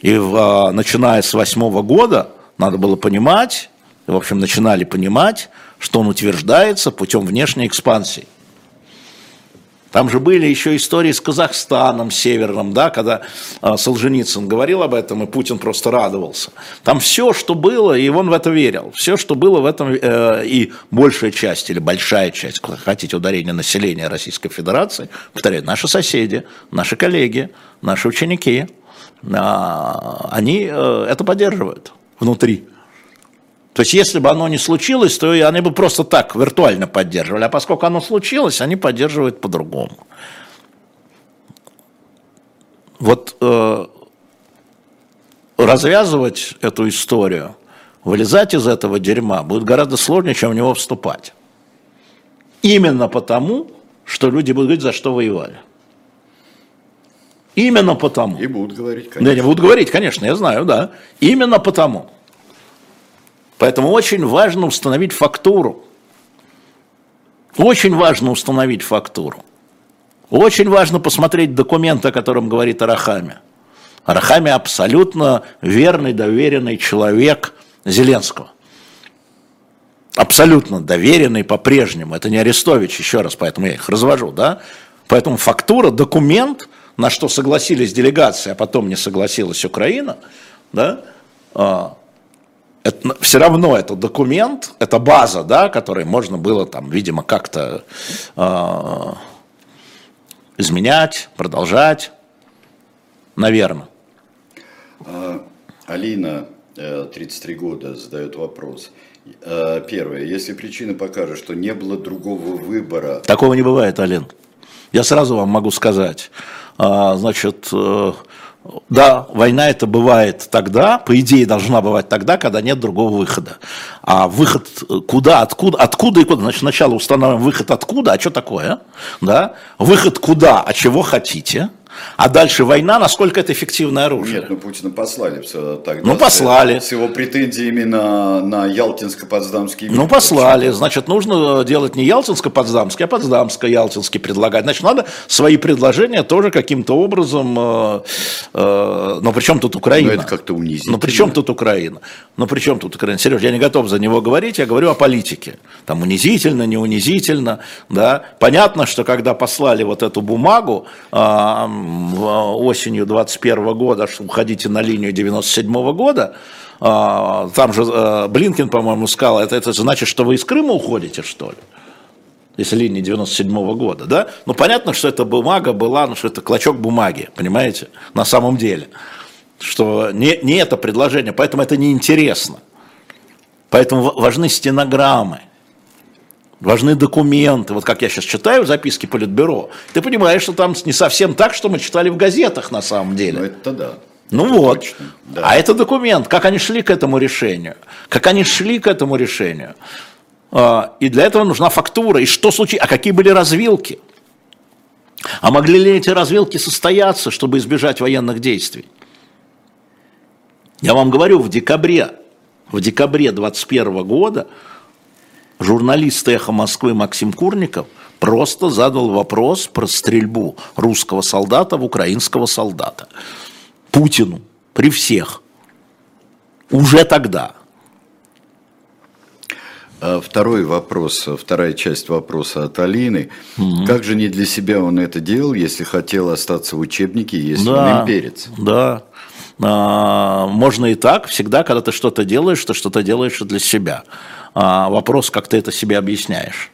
И в, э, начиная с восьмого года надо было понимать, в общем, начинали понимать, что он утверждается путем внешней экспансии. Там же были еще истории с Казахстаном северным, да, когда э, Солженицын говорил об этом, и Путин просто радовался. Там все, что было, и он в это верил. Все, что было в этом, э, и большая часть, или большая часть, хотите, ударения населения Российской Федерации, повторяю, наши соседи, наши коллеги, наши ученики, э, они э, это поддерживают внутри. То есть, если бы оно не случилось, то они бы просто так виртуально поддерживали. А поскольку оно случилось, они поддерживают по-другому. Вот э, развязывать эту историю, вылезать из этого дерьма будет гораздо сложнее, чем в него вступать. Именно потому, что люди будут говорить, за что воевали. Именно потому.
И будут говорить,
конечно. Да, не будут говорить, конечно, я знаю, да. Именно потому. Поэтому очень важно установить фактуру. Очень важно установить фактуру. Очень важно посмотреть документ, о котором говорит Арахами. Арахами абсолютно верный, доверенный человек Зеленского. Абсолютно доверенный по-прежнему. Это не Арестович, еще раз, поэтому я их развожу, да? Поэтому фактура, документ, на что согласились делегации, а потом не согласилась Украина, да, а, это, все равно это документ, это база, да, которой можно было там, видимо, как-то э, изменять, продолжать, наверное.
А, Алина 33 года, задает вопрос. Э, Первое. Если причина покажет, что не было другого выбора...
Такого не бывает, Ален. Я сразу вам могу сказать. А, значит, э, да, война это бывает тогда, по идее должна бывать тогда, когда нет другого выхода. А выход куда, откуда, откуда и куда? Значит, сначала устанавливаем выход откуда, а что такое? Да? Выход куда, а чего хотите? А дальше война, насколько это эффективное оружие?
Нет, ну Путина послали тогда.
Ну, послали.
С, его претензиями на, на Ялтинско-Потсдамский
Ну, послали. Значит, нужно делать не Ялтинско-Потсдамский, а Потсдамско-Ялтинский предлагать. Значит, надо свои предложения тоже каким-то образом... Э, э, но при чем тут Украина? Ну,
это как-то унизительно.
Но при чем тут Украина? Но при чем тут Украина? Сереж, я не готов за него говорить, я говорю о политике. Там унизительно, не унизительно, да. Понятно, что когда послали вот эту бумагу, э, осенью 21 года, что уходите на линию 97 года, а, там же э, Блинкин, по-моему, сказал, это, это значит, что вы из Крыма уходите, что ли? Если линия 97 -го года, да? Ну, понятно, что эта бумага была, ну, что это клочок бумаги, понимаете, на самом деле. Что не, не это предложение, поэтому это неинтересно. Поэтому важны стенограммы важны документы. Вот как я сейчас читаю записки Политбюро, ты понимаешь, что там не совсем так, что мы читали в газетах на самом деле.
Ну, это да.
Ну это вот. Точно, да. А это документ, как они шли к этому решению. Как они шли к этому решению. А, и для этого нужна фактура. И что случилось? А какие были развилки? А могли ли эти развилки состояться, чтобы избежать военных действий? Я вам говорю, в декабре, в декабре 21 года журналист «Эхо Москвы» Максим Курников просто задал вопрос про стрельбу русского солдата в украинского солдата. Путину при всех. Уже тогда.
А второй вопрос, вторая часть вопроса от Алины. Угу. Как же не для себя он это делал, если хотел остаться в учебнике, если да, он имперец?
Да, а, можно и так, всегда, когда ты что-то делаешь, ты что-то делаешь для себя. А, вопрос, как ты это себе объясняешь.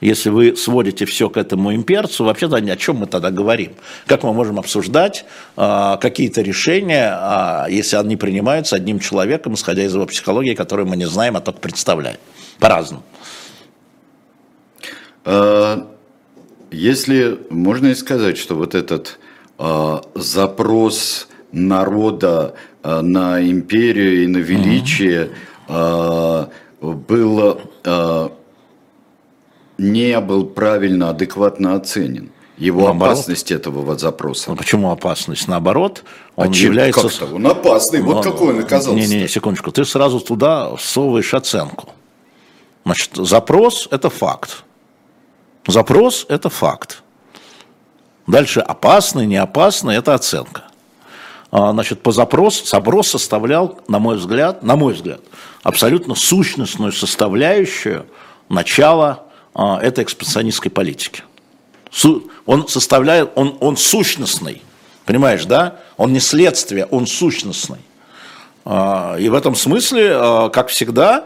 Если вы сводите все к этому имперцу, вообще-то о чем мы тогда говорим? Как мы можем обсуждать э, какие-то решения, э, если они принимаются одним человеком, исходя из его психологии, которую мы не знаем, а только представляем? По-разному.
Если можно и сказать, что вот этот запрос народа Э, на империю и на величие mm был, э, не был правильно, адекватно оценен. Его Наоборот. опасность этого вот запроса.
Ну, почему опасность? Наоборот, он а является...
Как-то он опасный, вот Но... Ну, какой он оказался.
Не-не, секундочку, ты сразу туда всовываешь оценку. Значит, запрос – это факт. Запрос – это факт. Дальше опасный, не опасный – это оценка. А, значит, по запрос, запрос составлял, на мой взгляд, на мой взгляд, абсолютно сущностную составляющую начала а, этой экспансионистской политики. Он составляет, он, он сущностный, понимаешь, да? Он не следствие, он сущностный. А, и в этом смысле, как всегда,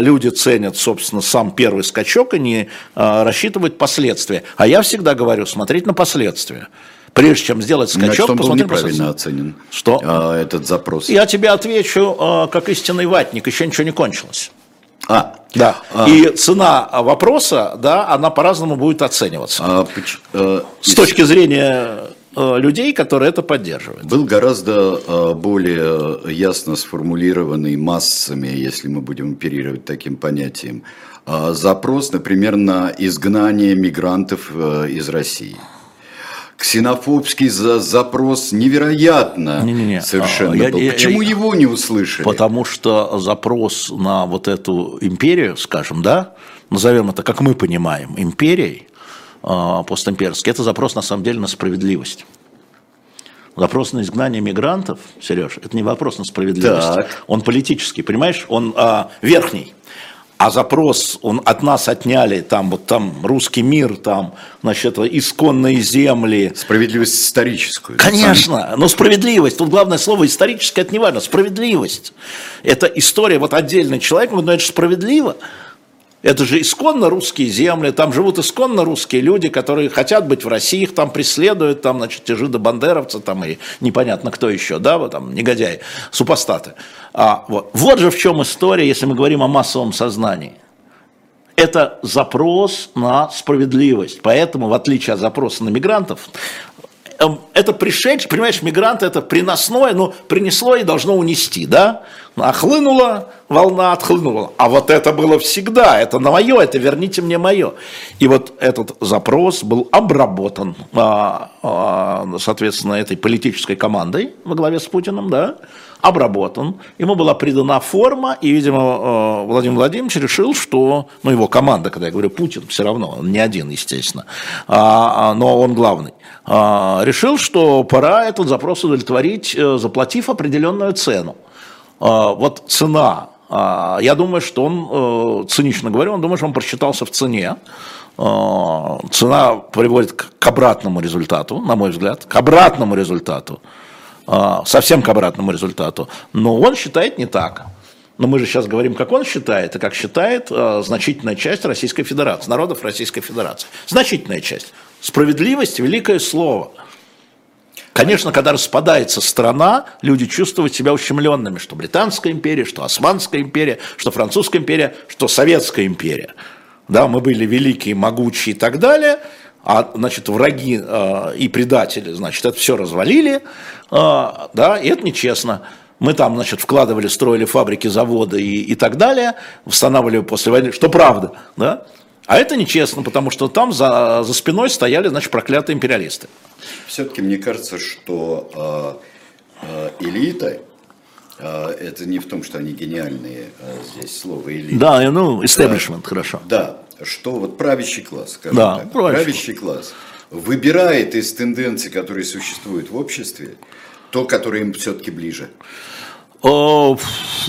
люди ценят, собственно, сам первый скачок и не рассчитывают последствия. А я всегда говорю, смотреть на последствия прежде чем сделать скачок, Значит,
он был неправильно оценен.
Что?
А, этот запрос.
Я тебе отвечу, а, как истинный ватник, еще ничего не кончилось.
А,
да. А. И цена вопроса, да, она по-разному будет оцениваться. А, а, С точки зрения а, людей, которые это поддерживают.
Был гораздо а, более ясно сформулированный массами, если мы будем оперировать таким понятием, запрос, например, на изгнание мигрантов из России ксенофобский за запрос невероятно не, не, не. совершенно я, был. Я, Почему я, его не услышали?
Потому что запрос на вот эту империю, скажем, да, назовем это, как мы понимаем, империей, э, постимперский, это запрос на самом деле на справедливость. Вопрос на изгнание мигрантов, Сереж, это не вопрос на справедливость. Так. Он политический, понимаешь? Он а, верхний а запрос он от нас отняли, там вот там русский мир, там, значит, исконные земли.
Справедливость историческую.
Конечно, но справедливость, тут главное слово историческое, это не важно, справедливость. Это история, вот отдельный человек, но это справедливо. Это же исконно русские земли, там живут исконно русские люди, которые хотят быть в России, их там преследуют, там, значит, те жидобандеровцы, там и непонятно кто еще, да, вот там негодяи, супостаты. А, вот. вот же в чем история, если мы говорим о массовом сознании. Это запрос на справедливость. Поэтому, в отличие от запроса на мигрантов, это пришедший, понимаешь, мигрант это приносное, ну, принесло и должно унести, да? Охлынула волна, отхлынула. А вот это было всегда, это на мое, это верните мне мое. И вот этот запрос был обработан, а, а, соответственно, этой политической командой во главе с Путиным, да? Обработан, ему была придана форма, и, видимо, э, Владимир Владимирович решил, что, ну, его команда, когда я говорю Путин, все равно, он не один, естественно, а, а, но он главный, а, решил, что пора этот запрос удовлетворить, э, заплатив определенную цену. Вот цена, я думаю, что он, э, цинично говорю, он думает, что он просчитался в цене, цена приводит к обратному результату, на мой взгляд, к обратному результату. А, совсем к обратному результату. Но он считает не так. Но мы же сейчас говорим, как он считает, и как считает э, значительная часть Российской Федерации, народов Российской Федерации. Значительная часть. Справедливость – великое слово. Конечно, когда распадается страна, люди чувствуют себя ущемленными, что Британская империя, что Османская империя, что Французская империя, что Советская империя. Да, мы были великие, могучие и так далее – а, значит, враги э, и предатели, значит, это все развалили, э, да, и это нечестно. Мы там, значит, вкладывали, строили фабрики, заводы и, и так далее, восстанавливали после войны, что правда, да, а это нечестно, потому что там за, за спиной стояли, значит, проклятые империалисты.
Все-таки мне кажется, что э, э, элита, это не в том, что они гениальные, здесь слово элита.
Да, ну,
да,
хорошо.
Да, что вот правящий класс, скажем
да,
так,
правящий.
правящий класс выбирает из тенденций, которые существуют в обществе, то, которое им все-таки ближе.
О,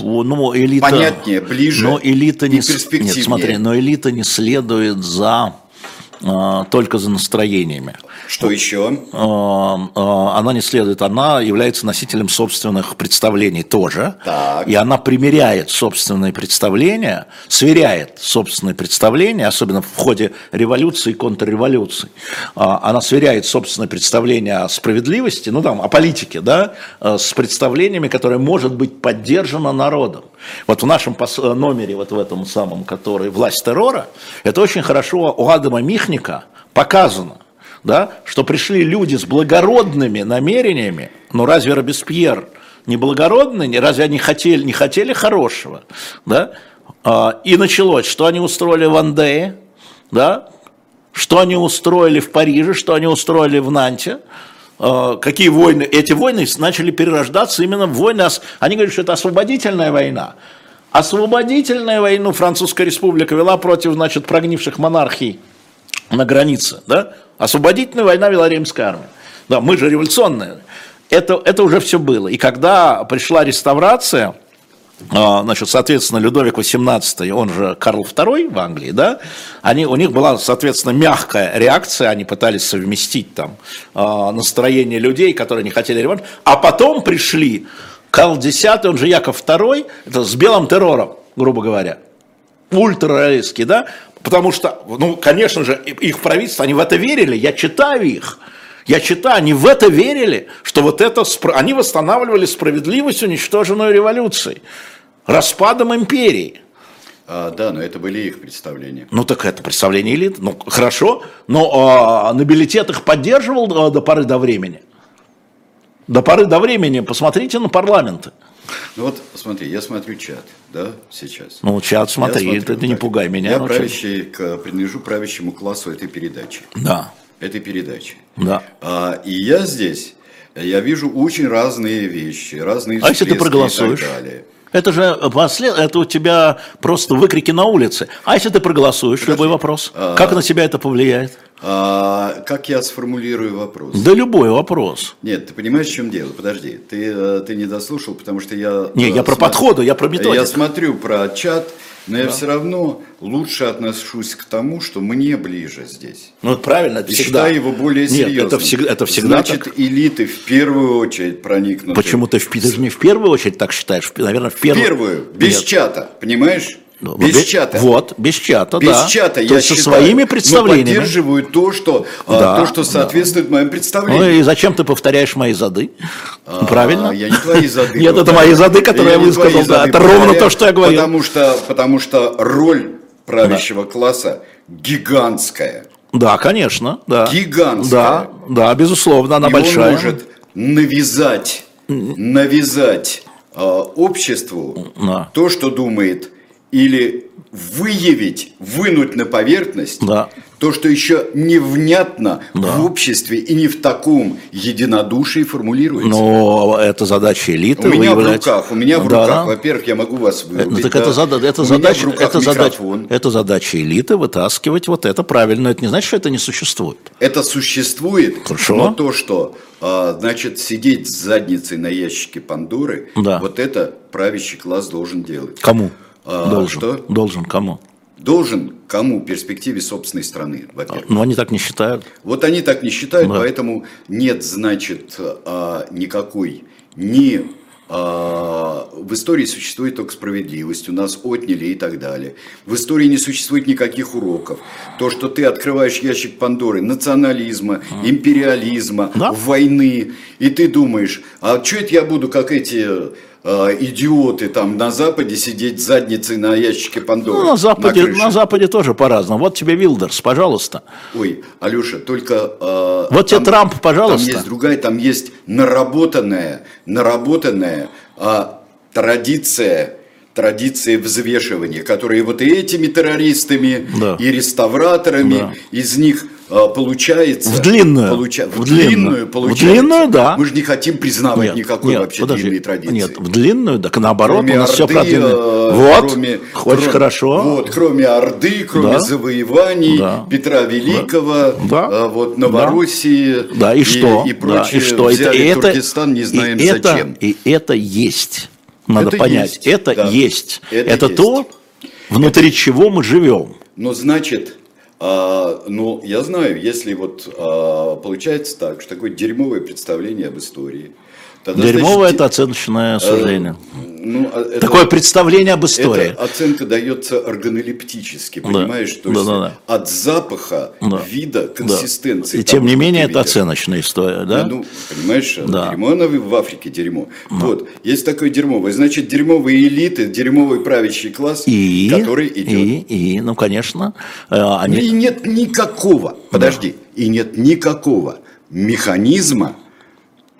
ну, элита,
Понятнее, ближе
но элита не. Нет, смотри, но элита не следует за а, только за настроениями.
Что еще?
А, а, она не следует, она является носителем собственных представлений тоже.
Так.
И она примеряет собственные представления, сверяет собственные представления, особенно в ходе революции и контрреволюции. Она сверяет собственные представления о справедливости, ну там, о политике, да, с представлениями, которые может быть поддержано народом. Вот в нашем номере, вот в этом самом, который «Власть террора», это очень хорошо у Адама Михника показано, да, что пришли люди с благородными намерениями, но разве Робеспьер не благородный, разве они хотели, не хотели хорошего, да, а, и началось, что они устроили в Андее, да, что они устроили в Париже, что они устроили в Нанте, а, какие войны, эти войны начали перерождаться именно в войны, они говорят, что это освободительная война. Освободительную войну Французская республика вела против, значит, прогнивших монархий на границе, да? Освободительная война вела римская армия. Да, мы же революционные. Это, это уже все было. И когда пришла реставрация, а, значит, соответственно, Людовик XVIII, он же Карл II в Англии, да, они, у них была, соответственно, мягкая реакция, они пытались совместить там а, настроение людей, которые не хотели реванш, а потом пришли Карл X, он же Яков II, это с белым террором, грубо говоря, ультрароялистский, да, потому что, ну, конечно же, их правительство, они в это верили, я читаю их, я читаю, они в это верили, что вот это, они восстанавливали справедливость, уничтоженную революцией, распадом империи.
А, да, но это были их представления.
Ну так это представление элит. Ну хорошо, но а, нобилитет их поддерживал а, до поры до времени. До поры до времени посмотрите на парламенты.
Ну вот, смотри, я смотрю чат, да, сейчас.
Ну, чат смотри, смотрю, ты, ты не пугай меня.
Я правящий, к, принадлежу правящему классу этой передачи.
Да
этой передачи.
Да.
А, и я здесь, я вижу очень разные вещи, разные
А если ты проголосуешь? Это же послед... это у тебя просто выкрики на улице. А если ты проголосуешь, Подожди. любой вопрос, а... как на тебя это повлияет?
А, как я сформулирую вопрос?
Да любой вопрос.
Нет, ты понимаешь, в чем дело? Подожди, ты, э, ты не дослушал, потому что я...
Не, я про подходы, я про методику.
Я смотрю про чат, но да. я все равно лучше отношусь к тому, что мне ближе здесь.
Ну, правильно,
это всегда. считаю его более серьезным.
Нет, это всегда, это всегда
Значит, так. элиты в первую очередь проникнуты.
Почему ты, в, ты же не в первую очередь так считаешь? Наверное, в первую.
В первую, без Нет. чата, понимаешь?
Ну,
Без
бе-
чата.
Вот, без чата,
Без
да.
чата,
То
я
есть со
считаю,
своими
но
представлениями.
поддерживаю то, что, а,
Да,
то, что соответствует моим
Ну
представлениям.
и зачем ты повторяешь мои зады? Правильно?
А, Я не твои зады.
Нет, это мои зады, которые я высказал, да, это ровно то, что я говорил.
Потому что, потому что роль правящего класса гигантская.
Да, конечно, да.
Гигантская.
Да, да, безусловно, она
И
большая.
он может навязать, навязать а, обществу
Да.
то, что думает, или выявить, вынуть на поверхность
Да.
то, что еще невнятно
Да.
в обществе и не в таком единодушии формулируется.
Но это задача элиты.
у меня в
выявлять.
руках, у меня в
Да,
руках, во-первых, я могу вас
Э,
вырубить.
Ну, так
да.
это, зада- это задача,
в
это, задача, это задача элиты вытаскивать вот это правильно. Это не значит, что это не существует.
Это существует,
Хорошо.
но то, что а, значит сидеть с задницей на ящике Пандоры,
Да.
вот это правящий класс должен делать.
Кому?
А,
Должен.
что?
Должен кому?
Должен кому перспективе собственной страны, во-первых.
Ну, они так не считают.
Вот они так не считают,
Да.
поэтому нет, значит, а, никакой ни а, в истории существует только справедливость, у нас отняли и так далее. В истории не существует никаких уроков. То, что ты открываешь ящик Пандоры национализма, империализма,
Да.
войны, и ты думаешь, а что это я буду, как эти а, идиоты там на Западе сидеть задницей на ящике Пандоры?
Ну, на Западе,
крыше?
на Западе тоже по-разному. Вот тебе Вилдерс, пожалуйста.
Ой, Алеша, только... э,
Вот тебе Трамп, пожалуйста.
Там есть другая, там есть наработанная, наработанная а, традиция, традиция взвешивания, которые вот и этими террористами,
Да.
и реставраторами,
Да.
из них получается...
В длинную.
получа- в
В длинную.
длинную
В
получается.
длинную, да.
Мы же не хотим признавать никакой вообще
подожди.
длинной традиции.
Нет, в длинную, так наоборот,
Кроме
у нас все
Орды,
про длинную.
э,
Вот,
кроме-
хочешь
кроме-
хорошо.
Вот, кроме Орды, кроме
Да.
завоеваний,
Да.
Петра Великого,
Да.
э, вот Новороссии
Да, и что?
и,
Да,
прочее,
и что?
взяли
и это,
Туркестан, не знаем
и это,
зачем.
И это есть. Надо
Это
понять.
есть,
это
да.
есть.
Это
Это,
есть.
то, внутри чего мы живем.
Но значит, а, ну, я знаю, если вот а, получается так, что такое дерьмовое представление об истории. Тогда,
Дерьмовое
значит,
это оценочное суждение.
ну, а, это-
Такое представление об истории.
Эта оценка дается органолептически,
Да.
понимаешь? То
Да,
есть
да, да.
от запаха,
Да.
вида,
Да.
консистенции.
И тем
того,
не
что
менее, это
видишь.
оценочная история, да?
Ну, понимаешь,
Да.
дерьмо, оно в Африке дерьмо. Вот, есть такое дерьмовое. Значит, дерьмовые элиты, дерьмовый правящий класс,
и,
который идет.
и, и, ну, конечно, э, они...
И нет никакого, подожди, и нет никакого механизма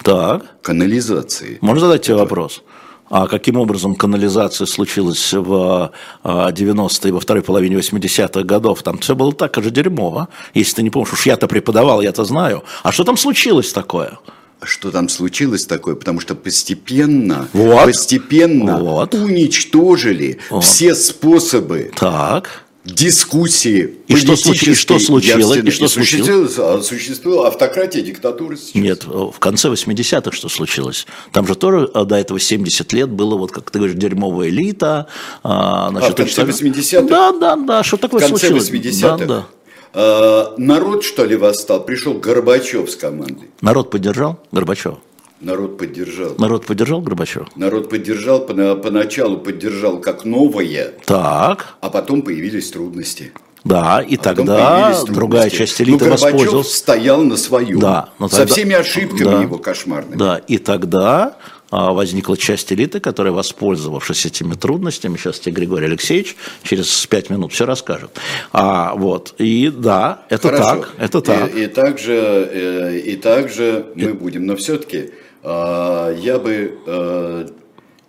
Так,
канализации.
можно задать тебе вопрос? А каким образом канализация случилась в а, 90-е, во второй половине 80-х годов? Там все было так же дерьмово. Если ты не помнишь, уж я-то преподавал, я-то знаю. А что там случилось такое?
Что там случилось такое? Потому что постепенно,
Вот.
постепенно
Вот.
уничтожили
Вот.
все способы
Так.
Дискуссии
И что случи- и что случилось? И что
а, существовала автократия, диктатура сейчас.
Нет, в конце 80-х что случилось? Там же тоже а, до этого 70 лет было, вот как ты говоришь, дерьмовая элита. А, значит,
в конце
очень-
80-х?
Да, да, да, что
В
такое
конце
случилось?
80-х
Да, да.
а, народ, что ли, восстал? Пришел Горбачев с командой.
Народ поддержал Горбачева?
Народ поддержал.
Народ поддержал Горбачева?
Народ поддержал, пона- поначалу поддержал как новое,
Так,
а потом появились трудности.
да, и
А
тогда другая часть
Ну,
элиты
Горбачев
воспользовалась.
стоял на своем.
Да, но
со
тогда-
всеми ошибками
Да.
его кошмарными.
Да, и тогда а, возникла часть элиты, которая, воспользовавшись этими трудностями, сейчас тебе Григорий Алексеевич через пять минут все расскажет. А, вот, и да, это
Хорошо.
так, это так.
И, и также, э, и также мы будем. Но все-таки я бы э,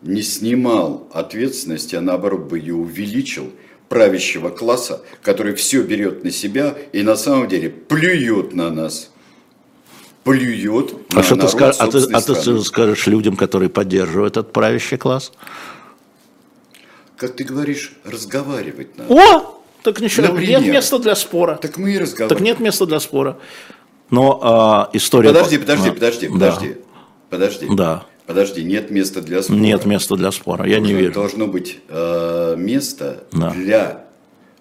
не снимал ответственности, а наоборот бы ее увеличил правящего класса, который все берет на себя и на самом деле плюет на нас. Плюет
А
на
что ты, скажешь, а, ты,
собственной
а ты
страны.
скажешь людям, которые поддерживают этот правящий класс?
Как ты говоришь, разговаривать надо.
О! Так ничего,
Например.
нет места для спора.
Так мы и
Так
разговариваем.
нет места для спора. Но а, история...
Подожди, подожди,
Да.
подожди,
Да.
подожди. Подожди.
Да.
Подожди, нет места для спора.
Нет места для спора, я не
Должно-
верю.
Должно быть э, место
Да.
для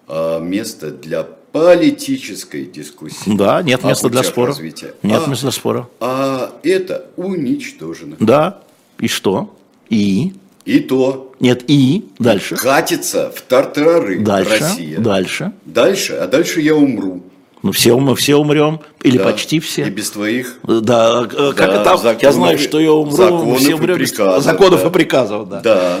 э, место для политической дискуссии.
Да, нет места для спора.
развития.
Нет
а,
места для спора.
а это уничтожено.
Да. И что? И?
И то.
Нет, и дальше.
Катится в тартарары
Дальше,
Россия.
дальше.
Дальше, а дальше я умру.
Ну, все мы все умрем, или
Да.
почти все.
И без твоих
Да, э, как
Да,
это? Я
законов
знаю,
и-
что я умру,
законов
все
и
умрем без
приказов,
законов
да.
и приказов, да.
Да.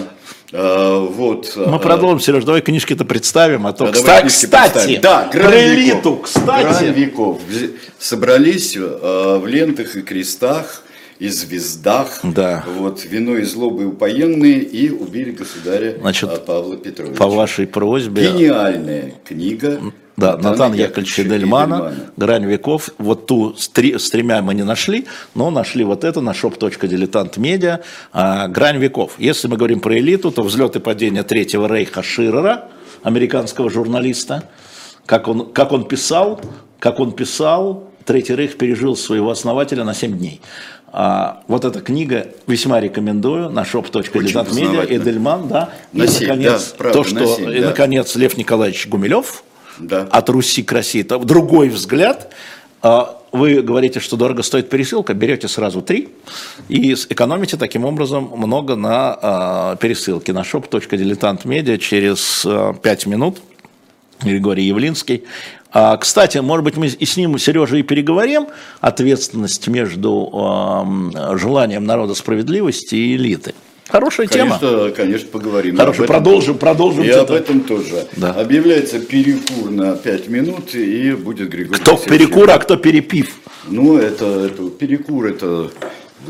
А, вот.
Мы
а,
продолжим, Сереж, давай книжки-то представим, а то,
да,
кста-
давай книжки
кстати,
представим. да, грань
элиту,
веков.
кстати.
Грань веков. Собрались э, в лентах и крестах и звездах.
Да.
Вот, вино и злобы упоенные и убили государя
Значит,
а, Павла Петровича.
По вашей просьбе,
Гениальная книга.
Да,
Натана
Натан Яковлевича Дельмана, «Грань веков». Вот ту с, три- с тремя мы не нашли, но нашли вот это на shop.diletant.media а, «Грань веков». Если мы говорим про элиту, то взлет и падение Третьего Рейха Ширера, американского журналиста, как он, как он писал, как он писал, Третий Рейх пережил своего основателя на 7 дней. А, вот эта книга весьма рекомендую на shop.diletant.media. Эдельман, да. И,
На
наконец,
да, правда,
то, что,
на семь,
и,
да.
наконец, Лев Николаевич Гумилев
Да.
от Руси к России. Это другой взгляд. А, Вы говорите, что дорого стоит пересылка, берете сразу три и экономите таким образом много на а, пересылке. На shop.diletant.media через а, пять минут Григорий Явлинский. Кстати, может быть, мы и с ним, Сережей, переговорим. Ответственность между желанием народа справедливости и элиты. Хорошая тема.
Конечно, конечно, поговорим.
Хорошо,
Об
продолжим, продолжим
И об этом тоже.
Да.
Объявляется перекур на 5 минут, и будет Григорий
Кто
Алексеевич
перекур, а кто перепив.
Ну, это, это перекур, это